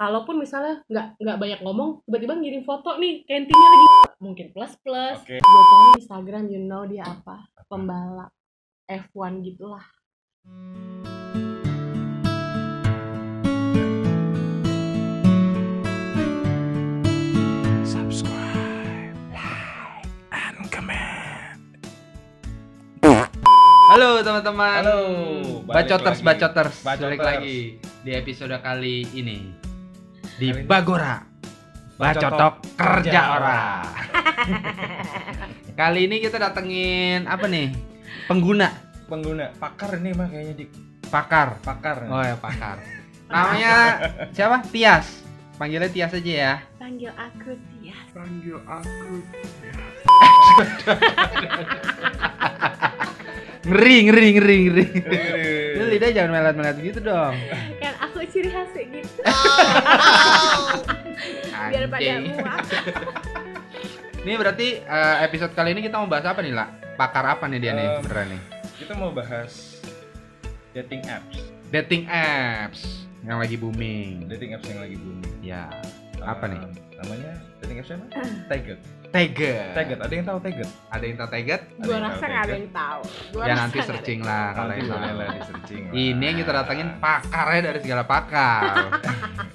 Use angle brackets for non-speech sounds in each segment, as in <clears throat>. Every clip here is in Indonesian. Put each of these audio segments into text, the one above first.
kalaupun misalnya nggak nggak banyak ngomong tiba-tiba ngirim foto nih cantingnya lagi mungkin plus plus Oke. gue cari Instagram you know dia apa pembalap F1 gitulah Subscribe, like, and comment. Halo teman-teman. Halo, balik Bacoters, lagi. bacoters. Bacoters. Balik lagi di episode kali ini di Kali. Bagora. Bacotok kerja orang. <laughs> kali ini kita datengin apa nih? Pengguna, Pengguna pakar ini mah kayaknya di pakar. pakar. Oh ya pakar. Namanya siapa? Tias. Panggilnya Tias aja ya. panggil aku dia Panggil aku. <laughs> Ngeri, ngeri, ngeri, ngeri. Lu lidah jangan melet-melet gitu dong. kan aku ciri khas kayak gitu biar pada muak <laughs> Ini berarti eh, episode kali ini kita mau bahas apa nih, lah? Pakar apa nih dia nih Eh, sebenarnya nih? Kita mau bahas dating apps. Dating apps yang lagi booming. Dating apps yang lagi booming. Ya, apa Eh, nih? Namanya dating apps apa? Tagged. Teget. Tagged. Ada yang tahu Tagged? Ada yang tahu Teget? gue yang rasa nggak ada yang tahu Gua Ya nanti searching lah kalau yang tahu. lah di searching. lah. Ini yang kita datengin <laughs> pakarnya dari segala pakar.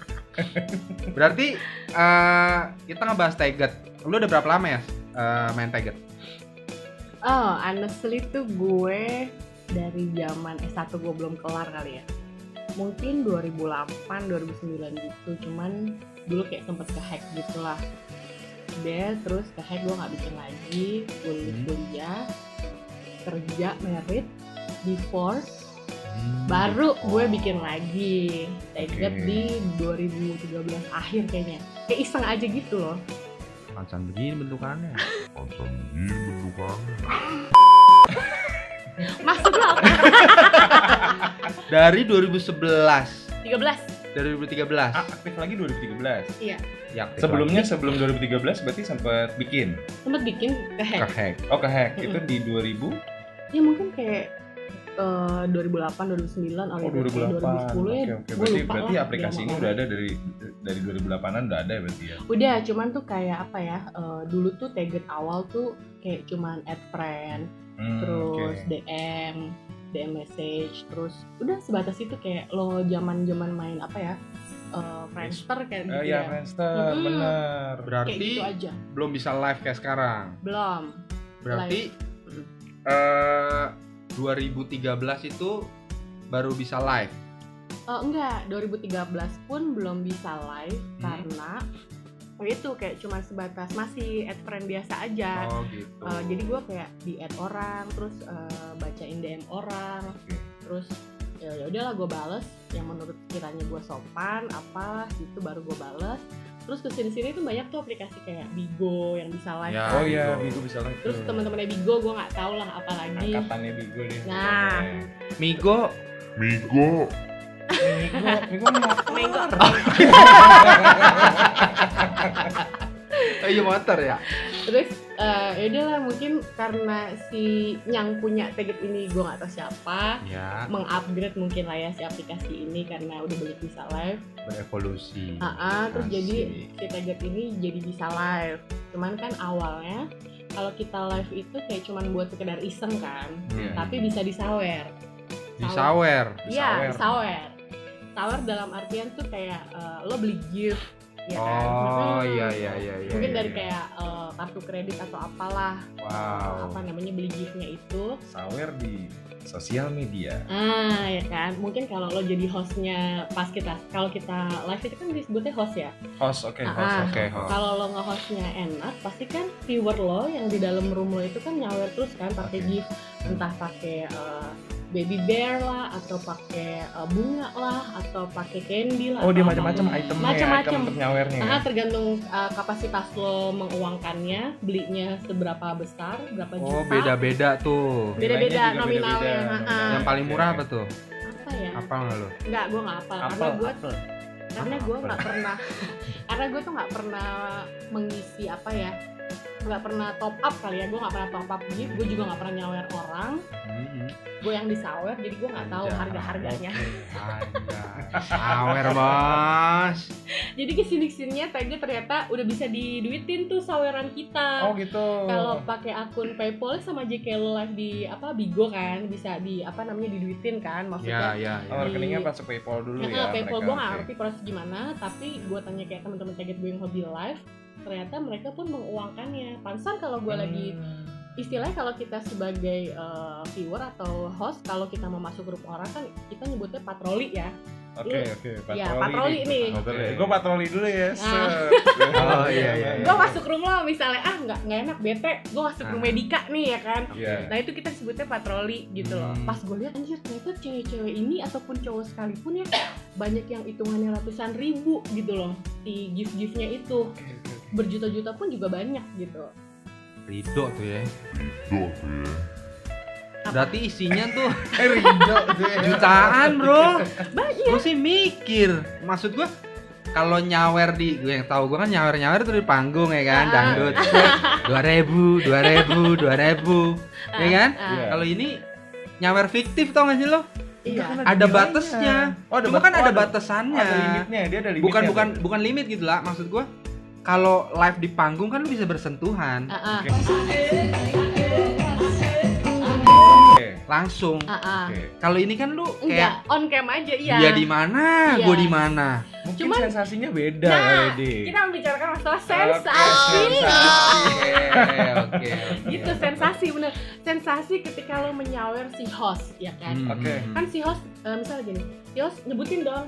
<laughs> Berarti eh, kita ngebahas Teget. Lu udah berapa lama ya eh, main Teget? Oh, honestly tuh gue dari zaman S1 gue belum kelar kali ya. Mungkin 2008, 2009 gitu. Cuman dulu kayak sempet ke-hack gitu lah. Deh, terus ke-hack gue nggak bikin lagi. Gue lulus Hmm. kuliah, kerja, merit, divorce. Baru gue bikin lagi. Tagged Oke. di 2013 akhir kayaknya. Kayak iseng aja gitu loh. Pancan begini bentukannya. Maksud lo apa? <laughs> Dari 2011. 13? Dari 2013. Ah, aktif lagi 2013. Iya. Ya, aktif Sebelumnya lagi. sebelum 2013 berarti sempat bikin. Sempet bikin ke-hack. ke-hack. Oh, ke hack itu di 2000. ya mungkin kayak eh, 2008 2009 Oh, atau 2008. 2010 ya Oke, oke. gue Berarti lupa berarti lah aplikasi ini udah ada dari dari 2008-an udah ada ya berarti ya. udah cuman tuh kayak apa ya eh, dulu tuh Tagged awal tuh kayak cuman add friend Hmm, terus oke. DM DM message terus udah sebatas itu kayak lo zaman zaman main apa ya eh, Friendster kayak Oh gitu iya, ya Friendster, Mm-mm. bener. kayak Berarti gitu aja belum bisa live kayak sekarang. belum Berarti Mm. eh 2013 itu baru bisa live. Eh, enggak 2013 pun belum bisa live Hmm. karena itu kayak cuma sebatas masih add friend biasa aja Oh gitu. Uh, jadi gue kayak di add orang terus uh, bacain DM orang Oke. terus ya ya udahlah gue bales yang menurut kiranya gue sopan apa gitu baru gue bales terus ke sini sini tuh banyak tuh aplikasi kayak Bigo yang bisa live Ya. Oh iya, Bigo. Bigo bisa live. terus teman-temannya Bigo gue nggak tahu lah apa lagi angkatannya Bigo nih. Nah. Migo Migo, Migo motor. Menggo oh, iya motor ya. terus uh, ya udahlah mungkin karena si yang punya Tagged ini gue nggak tahu siapa Ya, mengupgrade mungkin lah ya si aplikasi ini karena udah banyak bisa live berevolusi. Ah, ah, terus jadi si Tagged ini jadi bisa live. Cuman kan awalnya kalau kita live itu kayak cuman buat sekedar iseng kan, Hmm. tapi bisa disawer. di sawer. Iya, Disawer. Sawer dalam artian tuh kayak eh, lo beli gift, ya kan? Oh iya iya iya iya. Mungkin iya, dari iya. kayak eh, kartu kredit atau apalah, wow. apa namanya beli giftnya itu. Sawer di sosial media. Ah, ya kan. Mungkin kalau lo jadi hostnya pas kita, kalau kita live itu kan disebutnya host ya. Host, oke, host. Ah, Oke, host. Kalau lo nge-hostnya enak, pasti kan viewer lo yang di dalam room lo itu kan nyawer terus kan pakai Oke. gift, entah pakai uh, baby bear lah, atau pakai uh, bunga lah, atau pakai candy lah. Oh, dia macam-macam itemnya, Macam-macam. item nyawernya. ya? Ah, tergantung uh, kapasitas lo menguangkannya, belinya seberapa besar, berapa juta. Oh beda-beda tuh. Beda-beda nominalnya. ah. nominalnya. Yang paling murah apa tuh? Apa ya? Apa nggak lo? Enggak, gue nggak hafal. Karena gue apel. karena Apa? gue nggak pernah karena gue tuh nggak pernah mengisi apa ya nggak pernah top up kali ya gue nggak pernah top up gift gue juga nggak pernah nyawer orang gue yang disawer jadi gue nggak tahu harga harganya. <laughs> Sawer bos. jadi ke sini sininya tagnya ternyata udah bisa diduitin tuh saweran kita Oh gitu. kalau pakai akun PayPal sama JK Live di apa Bigo kan bisa di apa namanya diduitin kan Ya, maksudnya ya, Oh, ya. rekeningnya pas PayPal dulu Nah, ya. PayPal gue nggak ngerti proses gimana, tapi gue tanya kayak teman-teman target gue yang hobi live, ternyata mereka pun menguangkannya. Pansan kalau gue lagi Hmm. istilahnya kalau kita sebagai uh, viewer atau host, kalau kita mau masuk grup orang kan kita nyebutnya patroli ya. Oke oke. Ya, patroli nih. Patroli. Gue patroli dulu ya. Ah. set. <laughs> Oh, iya, iya, iya. Gue masuk room lo misalnya ah nggak nggak enak bete, gue masuk room Ah. Medika nih ya kan. Iya. Nah itu kita sebutnya patroli gitu loh. Hmm. Pas gue lihat anjir ternyata cewek-cewek ini ataupun cowok sekalipun ya banyak yang hitungannya ratusan ribu gitu loh si gift-giftnya itu oke, oke. Berjuta-juta pun juga banyak gitu. Rido tuh ya. Apa? Berarti isinya tuh <laughs> Eh Rido tuh ya. jutaan, Bro. Banyak. Gue sih mikir, maksud gue kalau nyawer di gue yang tahu gue kan nyawer nyawer tuh di panggung ya kan Ah. dangdut dua ribu dua ribu dua ribu ya kan Ah, Iya. kalau ini nyawer fiktif tau gak sih lo Iya. Kan ada batasnya Oh, ada cuma bat- kan oh, ada ada- batasannya Ada limitnya, dia ada limitnya. bukan bukan tuh. bukan limit gitu lah maksud gue kalau live di panggung kan lu bisa bersentuhan Ah, ah, Oke. Oke. langsung ah, ah. Oke. kalau ini kan lu Enggak, kayak on cam aja iya. dia di mana Iya. gue di mana Mungkin Cuman- sensasinya beda Nah, kali di. Kita membicarakan masalah Oke, sensasi. oke oke Gitu sensasi bener. Sensasi ketika lo menyawer si host ya kan. Hmm, Oke. hmm, hmm. Kan si host eh, misalnya gini, si host nyebutin dong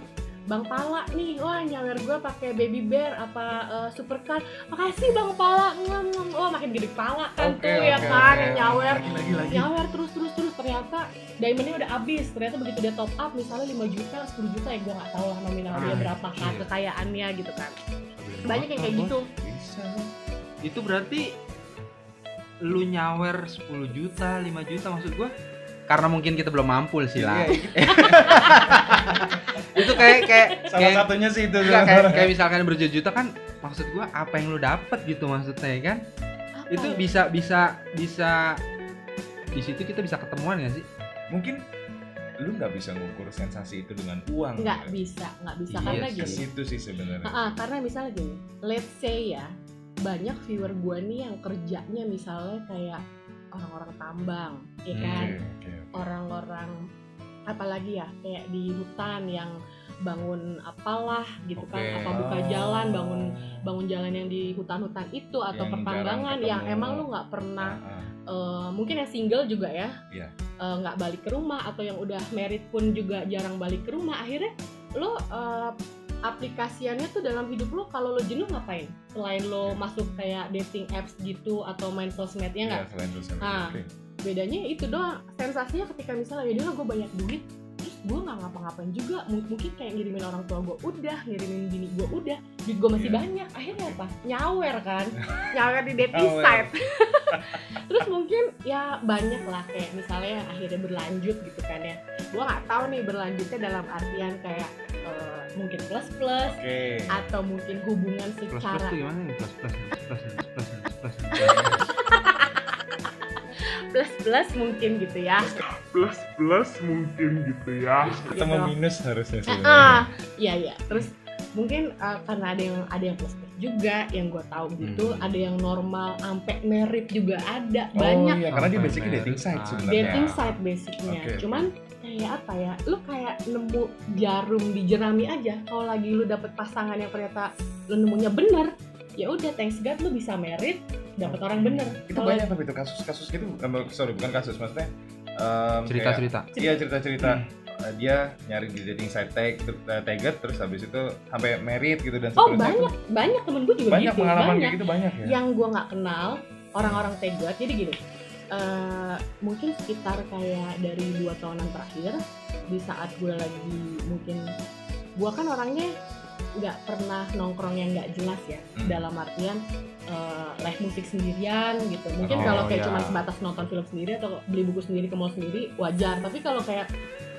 Bang Pala nih, wah nyawer gue pakai baby bear apa eh, supercar. Makasih Bang Pala, ngem ngem. Wah makin gede pala kan Oke, tuh ya oke, kan yang nyawer. Lagi lagi. Nyawer terus terus terus ternyata diamondnya udah habis. Ternyata begitu dia top up misalnya 5 juta, 10 juta ya gue nggak tahu lah nominal dia Ah, berapa kan iya. kekayaannya gitu kan. Banyak yang kayak gitu. Bisa. itu berarti lu nyawer 10 juta 5 juta maksud gua karena mungkin kita belum mampu sih lah Iya, itu <laughs> kayak kayak Salah kayak, satunya sih itu. enggak, kayak, kayak misalkan berjuta-juta kan maksud gua apa yang lu dapet gitu maksudnya ya kan Apa itu ya? bisa bisa bisa di situ kita bisa ketemuan ya sih Mungkin lu nggak bisa ngukur sensasi itu dengan uang. nggak kan? bisa nggak bisa Iya karena gini situ sih sebenarnya. Ah, ah, karena misalnya gini let's say ya banyak viewer gua nih yang kerjanya misalnya kayak orang-orang tambang ya Hmm. kan oke, oke. orang-orang apalagi ya kayak di hutan yang bangun apalah gitu kan Oke. apa buka jalan bangun bangun jalan yang di hutan-hutan itu atau Yang pertambangan yang emang lu nggak pernah Ah, ah. eh, mungkin yang single juga ya Iya. eh, nggak balik ke rumah atau yang udah married pun juga jarang balik ke rumah akhirnya lo eh, aplikasiannya tuh dalam hidup lo kalau lo jenuh ngapain selain lo masuk kayak dating apps gitu atau main sosmed ya nggak Iya, selain itu selain Ah. itu. Oke. bedanya itu doang sensasinya ketika misalnya ya gue banyak duit gue nggak ngapa-ngapain juga. M mungkin kayak ngirimin orang tua gue udah ngirimin bini gue udah. Duit gue masih yeah. banyak. Akhirnya apa? Nyawer kan? <laughs> Nyawer di dating site <laughs> <laughs> terus mungkin ya banyak lah. Kayak misalnya akhirnya berlanjut gitu kan ya. Gue nggak tahu nih berlanjutnya dalam artian kayak eh, mungkin plus plus okay. atau mungkin hubungan secara plus plus tuh gimana nih? Plus plus plus, plus, plus, plus plus mungkin gitu ya plus plus mungkin gitu ya Ketemu Gitu. minus harusnya sih. Ah, iya iya. Terus mungkin uh, karena ada yang ada yang plus plus juga yang gue tahu gitu, Hmm. ada yang normal sampai merit juga ada Oh banyak iya, karena dia basicnya dating site Ah. sebenarnya. dating site basicnya. Oke. Cuman kayak apa ya? Lu kayak nemu jarum di jerami aja. Kalau lagi lu dapet pasangan yang ternyata lu nemunya bener, ya udah thanks God lu bisa merit, dapet orang bener. Itu Kalau- banyak tapi itu kasus-kasus gitu, eh, sorry bukan kasus maksudnya. em, cerita kayak- cerita Iya cerita-cerita Eh, dia nyari di dating site tag, ter- eh, tagged terus habis itu sampai merit gitu dan Oh seterusnya. banyak, banyak temen gue juga banyak gitu. pengalaman banyak. kayak gitu banyak ya. yang gue nggak kenal orang-orang tegot jadi gini eh, mungkin sekitar kayak dari dua tahunan terakhir di saat gue lagi mungkin gue kan orangnya nggak pernah nongkrong yang nggak jelas ya Hmm. dalam artian eh, live musik sendirian gitu mungkin Oh, kalau kayak ya. cuma sebatas nonton film sendiri atau beli buku sendiri ke mall sendiri wajar tapi kalau kayak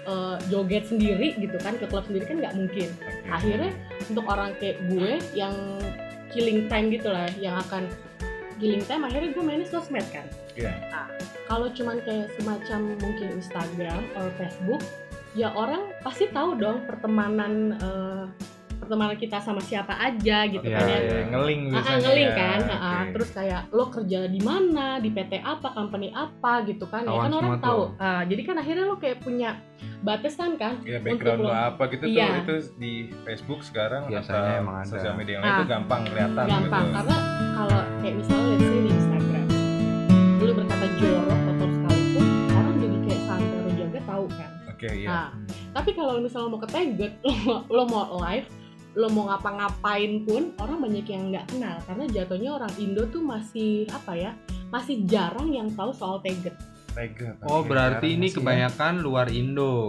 eh, joget sendiri gitu kan ke klub sendiri kan nggak mungkin Oke. akhirnya untuk orang kayak gue yang killing time gitu lah yang akan killing time akhirnya gue mainnya sosmed kan Iya. Ah, kalau cuman kayak semacam mungkin Instagram atau Facebook ya orang pasti tahu dong pertemanan eh, pertemanan kita sama siapa aja gitu Iya, kan ya iya. ngeling Ah, ah, biasanya ngeling ya. kan ah, ah. Oke. terus kayak lo kerja di mana di PT apa company apa gitu kan ya Kawan kan orang tahu. Ah, jadi kan akhirnya lo kayak punya batasan kan ya background untuk lo lo- apa gitu Iya. tuh itu di Facebook sekarang Biasanya atau emang ada. sosial media yang lain Ah. itu gampang kelihatan gampang gitu. karena kalau kayak misalnya let's say di Instagram dulu berkata jorok foto sekalipun orang jadi kayak santai lo jaga tahu kan Oke iya. Nah, tapi kalau misalnya mau ke Teget, <laughs> lo, lo mau live, lo mau ngapa-ngapain pun orang banyak yang nggak kenal karena jatuhnya orang Indo tuh masih apa ya, masih jarang yang tahu soal Teget. Oh berarti ini ya. kebanyakan luar Indo.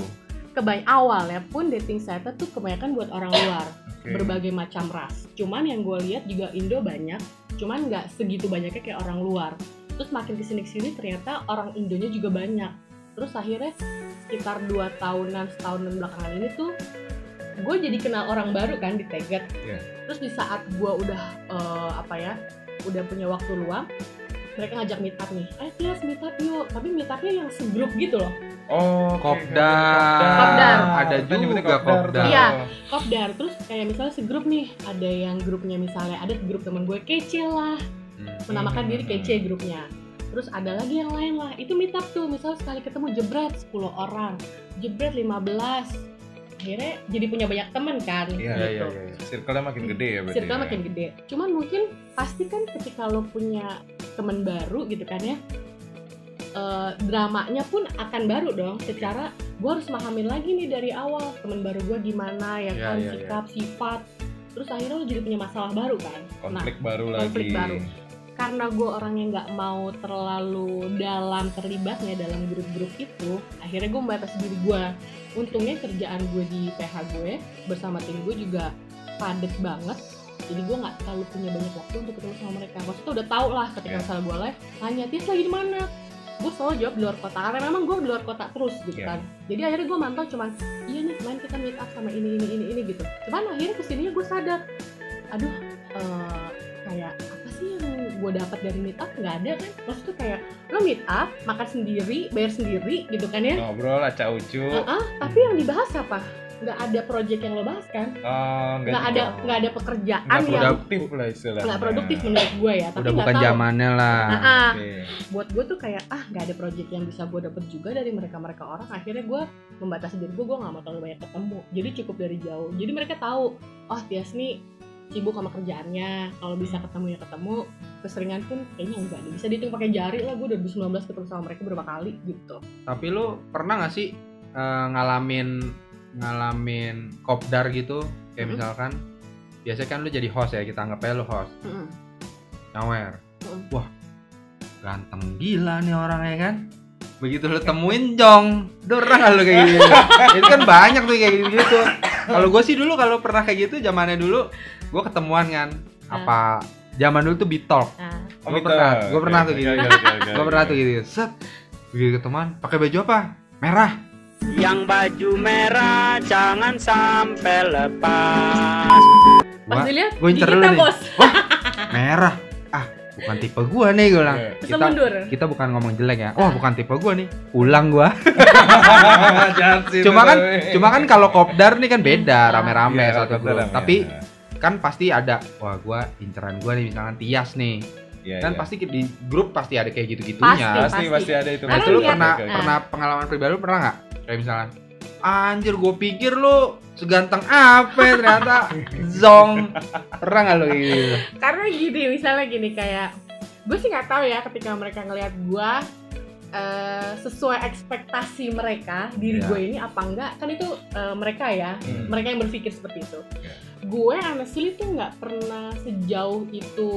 Kebay awalnya pun dating site tuh kebanyakan buat orang luar, Oke. berbagai macam ras. Cuman yang gue lihat juga Indo banyak, cuman nggak segitu banyaknya kayak orang luar. Terus makin ke sini ke sini ternyata orang Indonya juga banyak. Terus akhirnya sekitar dua tahunan setahunan belakangan ini tuh gue jadi kenal orang baru kan di Teget. Iya. Terus di saat gue udah eh, apa ya, udah punya waktu luang, mereka ngajak meet up nih. Eh Tias meet up yuk. Tapi meet upnya yang segrup gitu loh. Oh, oke, Kopdar. Kopdar. Ada juga kopdar. Iya. Kopdar. Terus kayak misalnya segrup nih, ada yang grupnya misalnya ada grup teman gue kece lah, Hmm. menamakan diri kece grupnya. Terus ada lagi yang lain lah, itu meet up tuh, misalnya sekali ketemu jebret 10 orang, jebret 15. Akhirnya jadi punya banyak temen kan, Iya, Iya, gitu. iya, iya. Circle-nya makin gede ya berarti. Circle ya. makin gede. Cuman mungkin pasti kan ketika lo punya temen baru gitu kan ya, eh, dramanya pun akan baru dong. Secara gue harus mahamin lagi nih dari awal temen baru gue gimana ya Iya, kan, iya, iya. sikap, sifat. Terus akhirnya lo jadi punya masalah baru kan. Nah, Konflik baru lagi. konflik baru. Karena gue orang yang nggak mau terlalu dalam terlibatnya dalam grup-grup itu akhirnya gue membatasi diri gue untungnya kerjaan gue di PH gue bersama tim gue juga padet banget. Jadi gue nggak terlalu punya banyak waktu untuk ketemu sama mereka. Maksudnya udah tau lah ketika Iya. misalnya gue live tanya Tis lagi di mana? Gue selalu jawab di luar kota. Karena memang gue di luar kota terus gitu Iya. kan. Jadi akhirnya gue mantau cuman iya nih kemarin kita meet up sama ini ini ini ini gitu. Cuman akhirnya ke sininya gue sadar aduh eh, kayak apa gue dapat dari meet up nggak ada kan maksudnya kayak lo meet up makan sendiri bayar sendiri gitu kan ya Ngobrol acak ucu. Heeh, tapi yang dibahas apa nggak ada project yang lo bahas kan Oh, enggak nggak ada nggak ada pekerjaan Nggak yang produktif lah istilahnya. nggak produktif menurut gue ya tapi Udah nggak bukan tahu. zamannya lah. Ah, ah. Oke. buat gue tuh kayak ah nggak ada project yang bisa gue dapet juga dari mereka mereka orang akhirnya gue membatasi diri gue gue nggak mau terlalu banyak ketemu jadi cukup dari jauh jadi mereka tahu oh Tias nih sibuk sama kerjaannya kalau bisa ketemu ya ketemu keseringan pun kayaknya enggak deh bisa dihitung pakai jari lah gue 2019 ketemu sama mereka berapa kali gitu Tapi lu pernah nggak sih eh, ngalamin ngalamin kopdar gitu? Kayak Mm-mm. misalkan biasanya kan lu jadi host ya, kita anggap aja lu host. Nyawer. Mm-mm. Wah, ganteng gila nih orang ya kan? Begitu lu temuin jong, dorang lu kayak gitu. <laughs> Itu kan banyak tuh kayak gitu. Kalau gue sih dulu kalau pernah kayak gitu zamannya dulu, gue ketemuan kan apa zaman dulu tuh Bitalk. nah Oh, Gua gitu. pernah, gua pernah tuh gitu. <laughs> Gue pernah tuh gitu. Set, begitu ketemuan, pakai baju apa? Merah. Yang baju merah jangan sampai lepas. pas Gua dilihat gua di incer dulu nih. bos merah. Ah, bukan tipe gua nih gue bilang. Kita mundur kita bukan ngomong jelek ya. Wah, bukan tipe gua nih. Ulang gua. <laughs> Jahat sih Cuma kan cuma kan kalau kopdar nih kan beda, Iya, rame-rame Iya, satu grup. Tapi ya. Kan pasti ada wah gua inceran gua nih misalkan Tias nih. Iya, kan iya. pasti di grup pasti ada kayak gitu-gitunya. pasti Pasti. pasti ada itu. Nah, Karena itu lu lihat- pernah oke. pernah pengalaman pribadi lu pernah nggak? Kayak misalkan Anjir, gue pikir lu seganteng apa ya ternyata <laughs> zong. Pernah nggak lu kayak gitu? karena gini misalnya gini kayak gue sih nggak tahu ya ketika mereka ngelihat gue eh, sesuai ekspektasi mereka diri Iya. gue ini apa enggak kan itu eh, mereka ya Hmm. mereka yang berpikir seperti itu Iya. Gue honestly tuh nggak pernah sejauh itu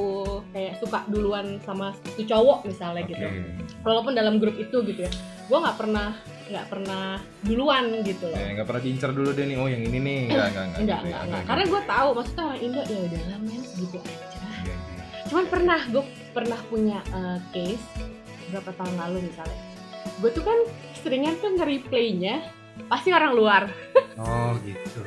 kayak suka duluan sama satu cowok misalnya Oke. gitu walaupun dalam grup itu gitu ya gue nggak pernah nggak pernah duluan gitu loh Ya, nggak pernah diincar dulu deh nih. Oh, yang ini nih. Enggak. enggak gitu ya. Oke, karena gue tahu maksudnya orang Indo ya udah lah men segitu aja iya. cuman pernah gue pernah punya eh, case berapa tahun lalu misalnya gue tuh kan seringan tuh nge-replaynya pasti orang luar Oh gitu.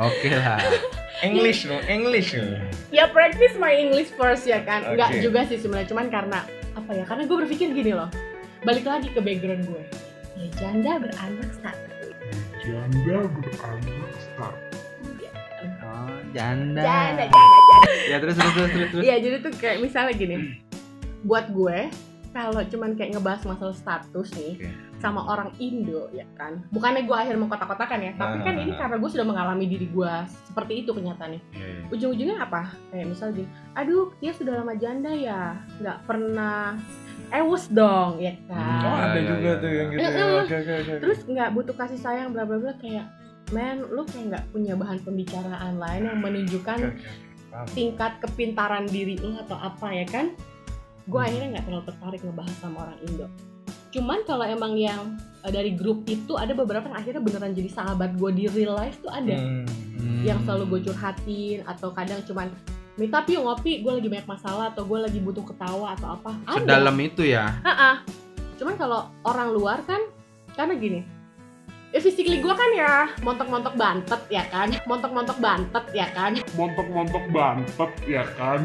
Oke lah. <laughs> English no, English no. ya practice my English first ya kan enggak Oke. juga sih sebenarnya cuman karena apa ya karena gue berpikir gini loh balik lagi ke background gue ya janda beranak satu Janda beranak satu. Oh janda. Janda, janda, janda. Ya terus terus terus terus. terus. Iya, jadi tuh kayak misalnya gini. Buat gue, kalau cuman kayak ngebahas masalah status nih Oke. Sama orang Indo ya kan. Bukannya gue akhir mengkotak-kotakan ya, tapi kan Ah. ini karena gue sudah mengalami diri gue seperti itu kenyataannya. Iya, iya. Ujung-ujungnya apa? Kayak misalnya gini, aduh dia sudah lama janda ya, nggak pernah ewes dong ya kan. Oh, Hmm. ada Ya, juga ya, tuh ya. yang gitu. ya. Oke, oke, oke. Terus nggak butuh kasih sayang bla bla bla kayak men lu kayak nggak punya bahan pembicaraan lain yang menunjukkan tingkat kepintaran diri lu atau apa ya kan gue akhirnya nggak terlalu tertarik ngebahas sama orang Indo cuman kalau emang yang eh, dari grup itu ada beberapa yang akhirnya beneran jadi sahabat gue di real life tuh ada Hmm. Hmm. yang selalu gue curhatin atau kadang cuman minta yuk ngopi gue lagi banyak masalah atau gue lagi butuh ketawa atau apa ada Sedalam itu ya. Ha-ha. cuman kalau orang luar kan karena gini eh physically gue kan ya <laughs> montok-montok bantet ya kan montok-montok bantet ya kan montok-montok bantet ya kan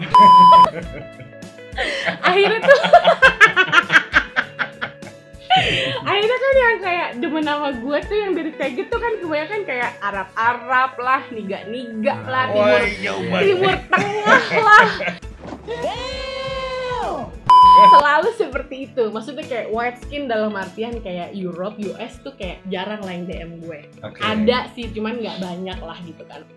akhirnya tuh <laughs> akhirnya kan yang kayak demen nama gue tuh yang dari tag tuh kan kebanyakan kayak Arab-Arab lah, niga-niga lah, timur, timur tengah lah. Selalu seperti itu. Maksudnya kayak white skin dalam artian kayak Europe, US tuh kayak jarang lah yang DM gue. Oke. ada sih cuman nggak banyak lah gitu kan.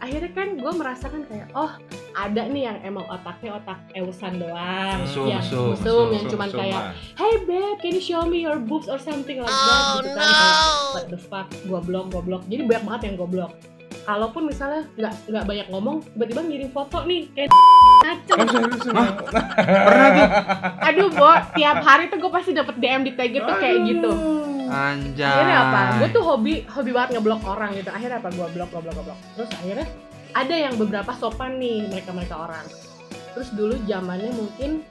Akhirnya kan gue merasakan kayak oh ada nih yang emang otaknya otak ewusan doang. Mesum, yang mesum, mesum, mesum, yang cuman kayak hey babe can you show me your boobs or something like that? Gitu kan kayak what the fuck gue blok gue blok jadi banyak banget yang gue blok kalaupun misalnya nggak nggak banyak ngomong tiba-tiba ngirim foto nih kayak <laughs> ngaceng Oh. Pernah tuh. aduh bo tiap hari tuh gue pasti dapet DM di tag tuh kayak gitu. Anjay. akhirnya apa? Gue tuh hobi hobi banget ngeblok orang gitu. Akhirnya apa? Gue blok gue blok gue blok. Terus akhirnya ada yang beberapa sopan nih mereka mereka orang. Terus dulu zamannya mungkin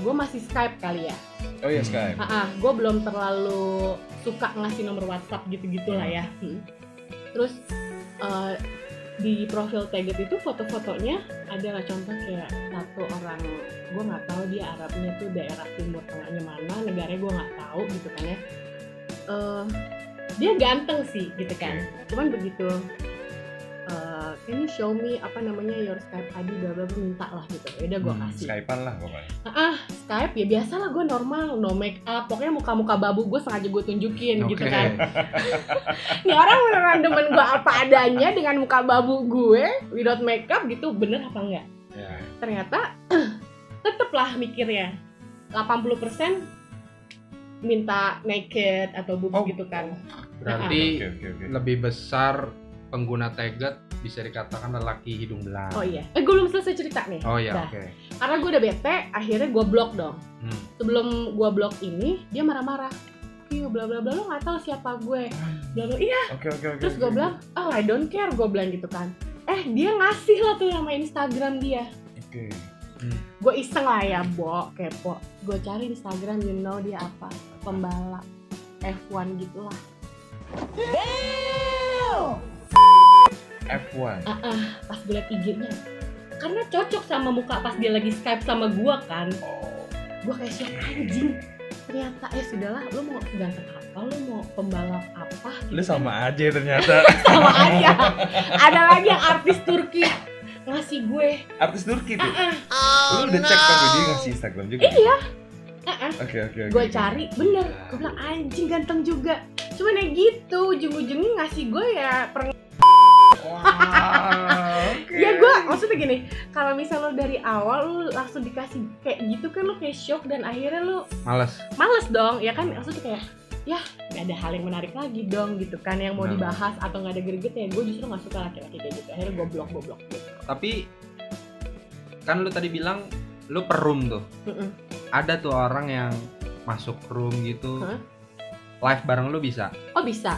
gue masih skype kali ya. Oh iya, Skype. ah gue belum terlalu suka ngasih nomor WhatsApp gitu gitulah ya. Hmm. terus eh, di profil Teget itu foto-fotonya ada lah contoh kayak satu orang gue nggak tahu dia Arabnya tuh daerah timur tengahnya mana negaranya gue nggak tahu gitu kan ya. Eh, dia ganteng sih gitu kan. Cuman begitu can you show me apa namanya your Skype ID bla bla bla minta lah gitu ya udah gue Hmm, kasih Skypean lah pokoknya. ah Skype ya biasa lah gue normal no make up pokoknya muka-muka babu gue sengaja gue tunjukin gitu Oke. kan ini orang beneran demen gue apa adanya dengan muka babu gue without make up gitu bener apa enggak Ya. ternyata <clears throat> tetep lah mikirnya 80% minta naked atau boobs Oh. gitu kan Berarti Oke, oke, oke. lebih besar pengguna Teget bisa dikatakan lelaki hidung belang. oh iya eh gue belum selesai cerita nih Oh iya, Dah. oke. karena gue udah bete akhirnya gue blok dong Hmm. sebelum gue blok ini dia marah-marah iya bla bla bla lo nggak tahu siapa gue bla bla iya Oke, oke, oke. terus oke. gue bilang oh I don't care gue bilang gitu kan eh dia ngasih lah tuh nama Instagram dia Oke. gue iseng lah ya bo kepo gue cari Instagram you know dia apa pembalap F1 gitulah F1. ah ah, pas gue liat IG-nya karena cocok sama muka pas dia lagi Skype sama gue kan Oh. gue kayak shock anjing ternyata ya sudahlah lo mau ganteng apa lo mau pembalap apa gitu Lu sama aja ternyata. <laughs> sama aja ada lagi yang artis Turki ngasih gue Artis Turki tuh. ah Lu udah cek kan dia ngasih Instagram juga? iya ah ah Oke, oke, oke. gue cari bener gue bilang anjing ganteng juga cuman ya gitu ujung-ujungnya ngasih gue ya per <laughs> Oke. ya gue maksudnya gini kalau misal lo dari awal lo langsung dikasih kayak gitu kan lo kayak shock dan akhirnya lo Males. males dong ya kan maksudnya kayak ya nggak ada hal yang menarik lagi dong gitu kan yang mau Nah. dibahas atau nggak ada greget ya gue justru nggak suka laki-laki kayak gitu akhirnya gue blok gue blok gitu. Tapi kan lu tadi bilang lu per room tuh. Mm-mm. Ada tuh orang yang masuk room gitu. Hah? Live bareng lu bisa. oh bisa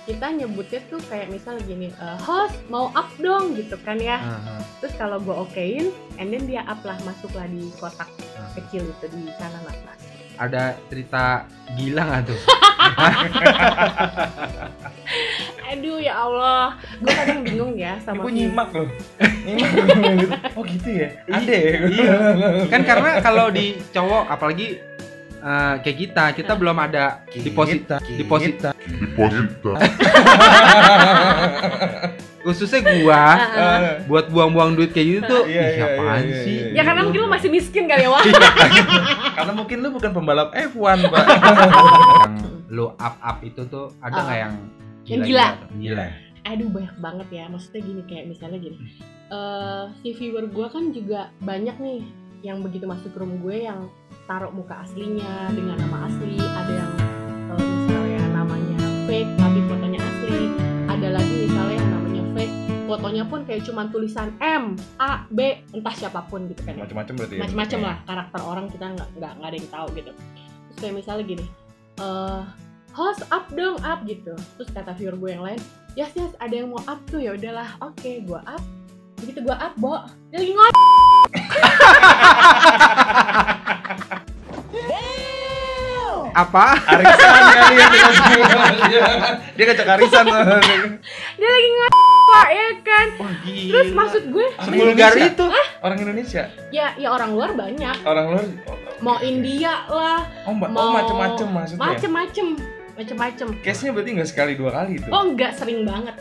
kita nyebutnya tuh kayak misal gini eh, host mau up dong gitu kan ya Aha. terus kalau gue okein and then dia up lah masuklah di kotak Ah. kecil itu di kanan atas Ada cerita gila nggak tuh? <laughs> aduh ya Allah gue kadang bingung ya sama Gue nyimak loh. Nyimak. <laughs> oh gitu ya? Ada ya? Iya. Kan karena kalau di cowok apalagi eh, kayak kita, kita belum ada di posisi kita. <laughs> khususnya gua Eh, buat buang-buang duit kayak gitu tuh Iya, ih, iya, apaan iya, sih iya, Ya karena mungkin lu masih miskin kali ya, Wah. karena mungkin lu bukan pembalap F1 pak yang lu up up itu tuh ada Ah. nggak yang Yang gila. gila Aduh banyak banget ya. Maksudnya gini kayak misalnya gini. eh si viewer gue kan juga banyak nih yang begitu masuk room gue yang taruh muka aslinya dengan nama asli. Ada yang eh, misalnya namanya fake tapi fotonya asli. Ada lagi misalnya yang namanya fake fotonya pun kayak cuman tulisan M, A, B, entah siapa pun gitu kan. ya. macam-macam berarti ya macam-macam lah karakter orang kita nggak nggak ada yang tahu gitu terus kayak misalnya gini eh host up dong up gitu terus kata viewer gue yang lain yes yes ada yang mau up tuh ya udahlah oke gue up begitu gue up bo dia lagi ngod <laughs> apa? Arisan kali ya dia <laughs> dia ngajak arisan dia lagi ngod Pak, ya kan? Wah gila. Terus maksud gue Indonesia? itu? Orang Indonesia? Ya ya orang luar banyak. Orang luar? Mau India lah. Oh, ma- mau oh macem-macem maksudnya? Macem-macem. Macem-macem. Case nya berarti nggak sekali dua kali itu Oh enggak sering banget.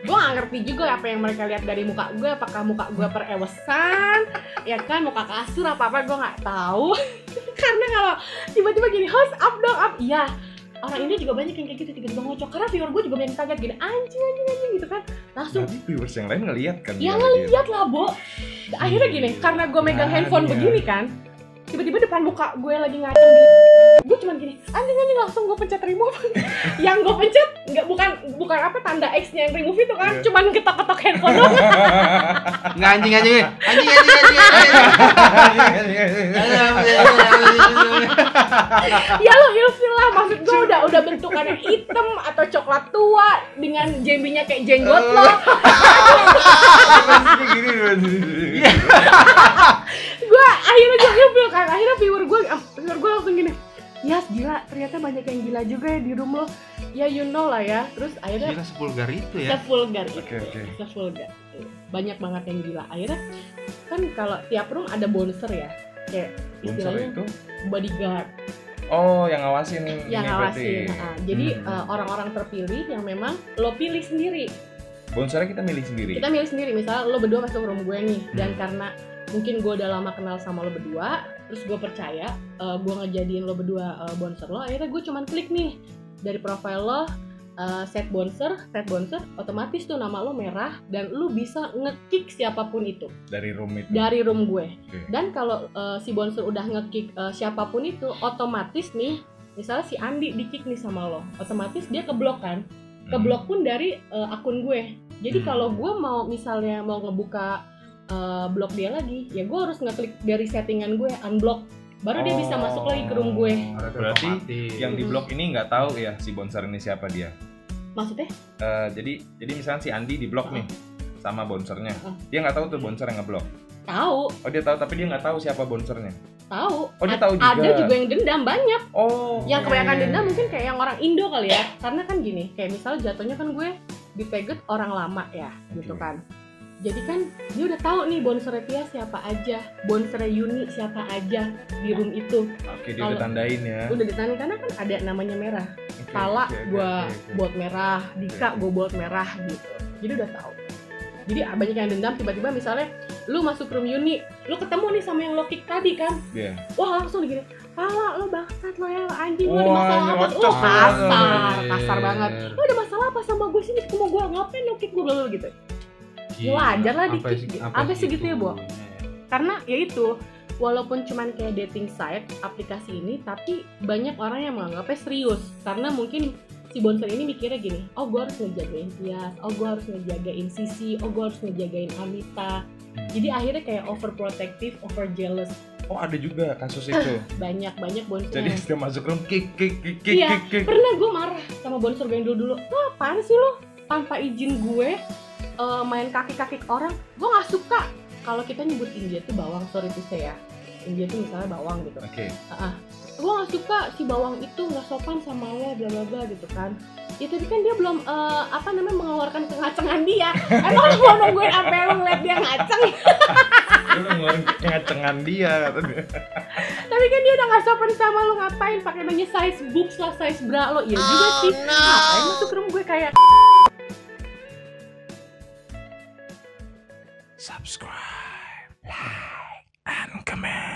Gue gak ngerti juga apa yang mereka lihat dari muka gue. Apakah muka gue perewesan? Ya kan muka kasur apa-apa gue gak tahu <laughs> Karena kalau tiba-tiba gini host up dong up. Iya orang ini juga banyak yang kayak gitu tiba-tiba ngocok. Karena viewer gue juga banyak kaget gini anjing anjing anjing gitu kan. Langsung tapi viewers yang lain ngeliat kan ya ngeliat lah bo. Akhirnya gini karena gue megang Nah, handphone iya. begini kan tiba-tiba depan muka gue lagi ngaceng di gue cuman gini anjing anjing langsung gue pencet remove. <laughs> Yang gue pencet nggak bukan bukan apa tanda X nya yang remove itu kan cuman ketok-ketok handphone doang. <laughs> Nggak anjing anjing anjing. Anjing anjing <laughs> ya lo ilfil lah maksud gue udah udah bentukannya hitam atau coklat tua dengan jambinya kayak jenggot lo. Gini akhirnya gue ilfil kan akhirnya viewer gue viewer gue langsung gini Yas gila ternyata banyak yang gila juga ya di room lo. Ya you know lah ya. Terus akhirnya gila sepulgar itu ya? Sevulgar itu oke oke. Sevulgar itu. banyak banget yang gila. Akhirnya kan kalau tiap room ada bouncer ya kayak istilahnya itu? bodyguard. Oh yang ngawasin yang ngawasin Nah, jadi Hmm. eh, orang-orang terpilih yang memang lo pilih sendiri. Bonsernya kita milih sendiri? Kita milih sendiri. Misalnya lo berdua masuk room gue nih dan Hmm. karena mungkin gue udah lama kenal sama lo berdua terus gue percaya eh, gue ngejadiin lo berdua eh, bouncer lo akhirnya gue cuman klik nih dari profile lo eh, set bouncer set bouncer otomatis tuh nama lo merah dan lo bisa ngekick siapa pun itu dari room itu dari room gue Oke. dan kalau eh, si bouncer udah ngekick eh, siapa pun itu otomatis nih misalnya si Andi di kick nih sama lo otomatis dia keblok kan Hmm. keblok pun dari eh, akun gue. Jadi Hmm. kalau gue mau misalnya mau ngebuka eh, blok dia lagi, ya gue harus ngeklik dari settingan gue unblock, baru dia bisa masuk lagi ke room gue. Berarti yang di blog ini nggak tahu ya si bonser ini siapa dia Maksudnya? Eh, jadi jadi misalnya si Andi di blok nih sama bonsernya Heeh. dia nggak tahu tuh bonser yang ngeblok Tahu, oh dia tahu tapi dia nggak tahu siapa bonsernya tahu. Oh, dia tahu juga. Ada juga yang dendam banyak. oh Yang kebanyakan dendam mungkin kayak yang orang Indo kali ya. Karena kan gini, kayak misalnya jatuhnya kan gue di target orang lama ya, gitu Oke. kan. Jadi kan dia udah tahu nih bonsernya Tia siapa aja, bonsernya Yuni siapa aja di room itu. oke dia udah tandain ya Udah ditanya karena kan ada namanya merah. Kala oke, oke, gua oke, oke. buat merah, Dika gua buat merah gitu. Jadi udah tahu. Jadi ah, banyak yang dendam tiba-tiba misalnya lu masuk room Yuni, lu ketemu nih sama yang lo kick tadi kan. Iya. Wah, langsung digini. Kala lo bangsat lo ya anjing lo ada masalah apa? Oh, kasar, kasar banget. Lo ada masalah apa sama gue sini ketemu gue ngapain lo kick gue gitu. Ya wajar lah dikit. Sampai segitu ya, segitunya. Karena ya itu walaupun cuman kayak dating site aplikasi ini tapi banyak orang yang menganggapnya serius. Karena mungkin si bonser ini mikirnya gini oh gue harus ngejagain Tias oh gue harus ngejagain Sisi oh gue harus ngejagain Amita jadi akhirnya kayak overprotective over jealous oh ada juga kasus itu? Banyak banyak bonser jadi setiap masuk room kick kick kick kick Iya. kick pernah gue marah sama bonser gue yang dulu dulu lo apaan sih lo tanpa izin gue eh, main kaki-kaki orang gue nggak suka. Kalau kita nyebut India tuh bawang sorry tuh saya India tuh misalnya bawang gitu. Oke. Gue nggak suka si bawang itu nggak sopan sama lo bla bla bla gitu kan. Ya tapi kan dia belum eh, apa namanya mengeluarkan kengacengan dia. <laughs> Emang lo mau nungguin apa lo ngeliat dia ngaceng? Lu ngeluarin ngacengan dia katanya. Tapi kan dia udah nggak sopan sama lo ngapain? Pakai nanya size boobs lah size bra lo. Iya juga sih. ngapain masuk room gue kayak subscribe, like, and comment.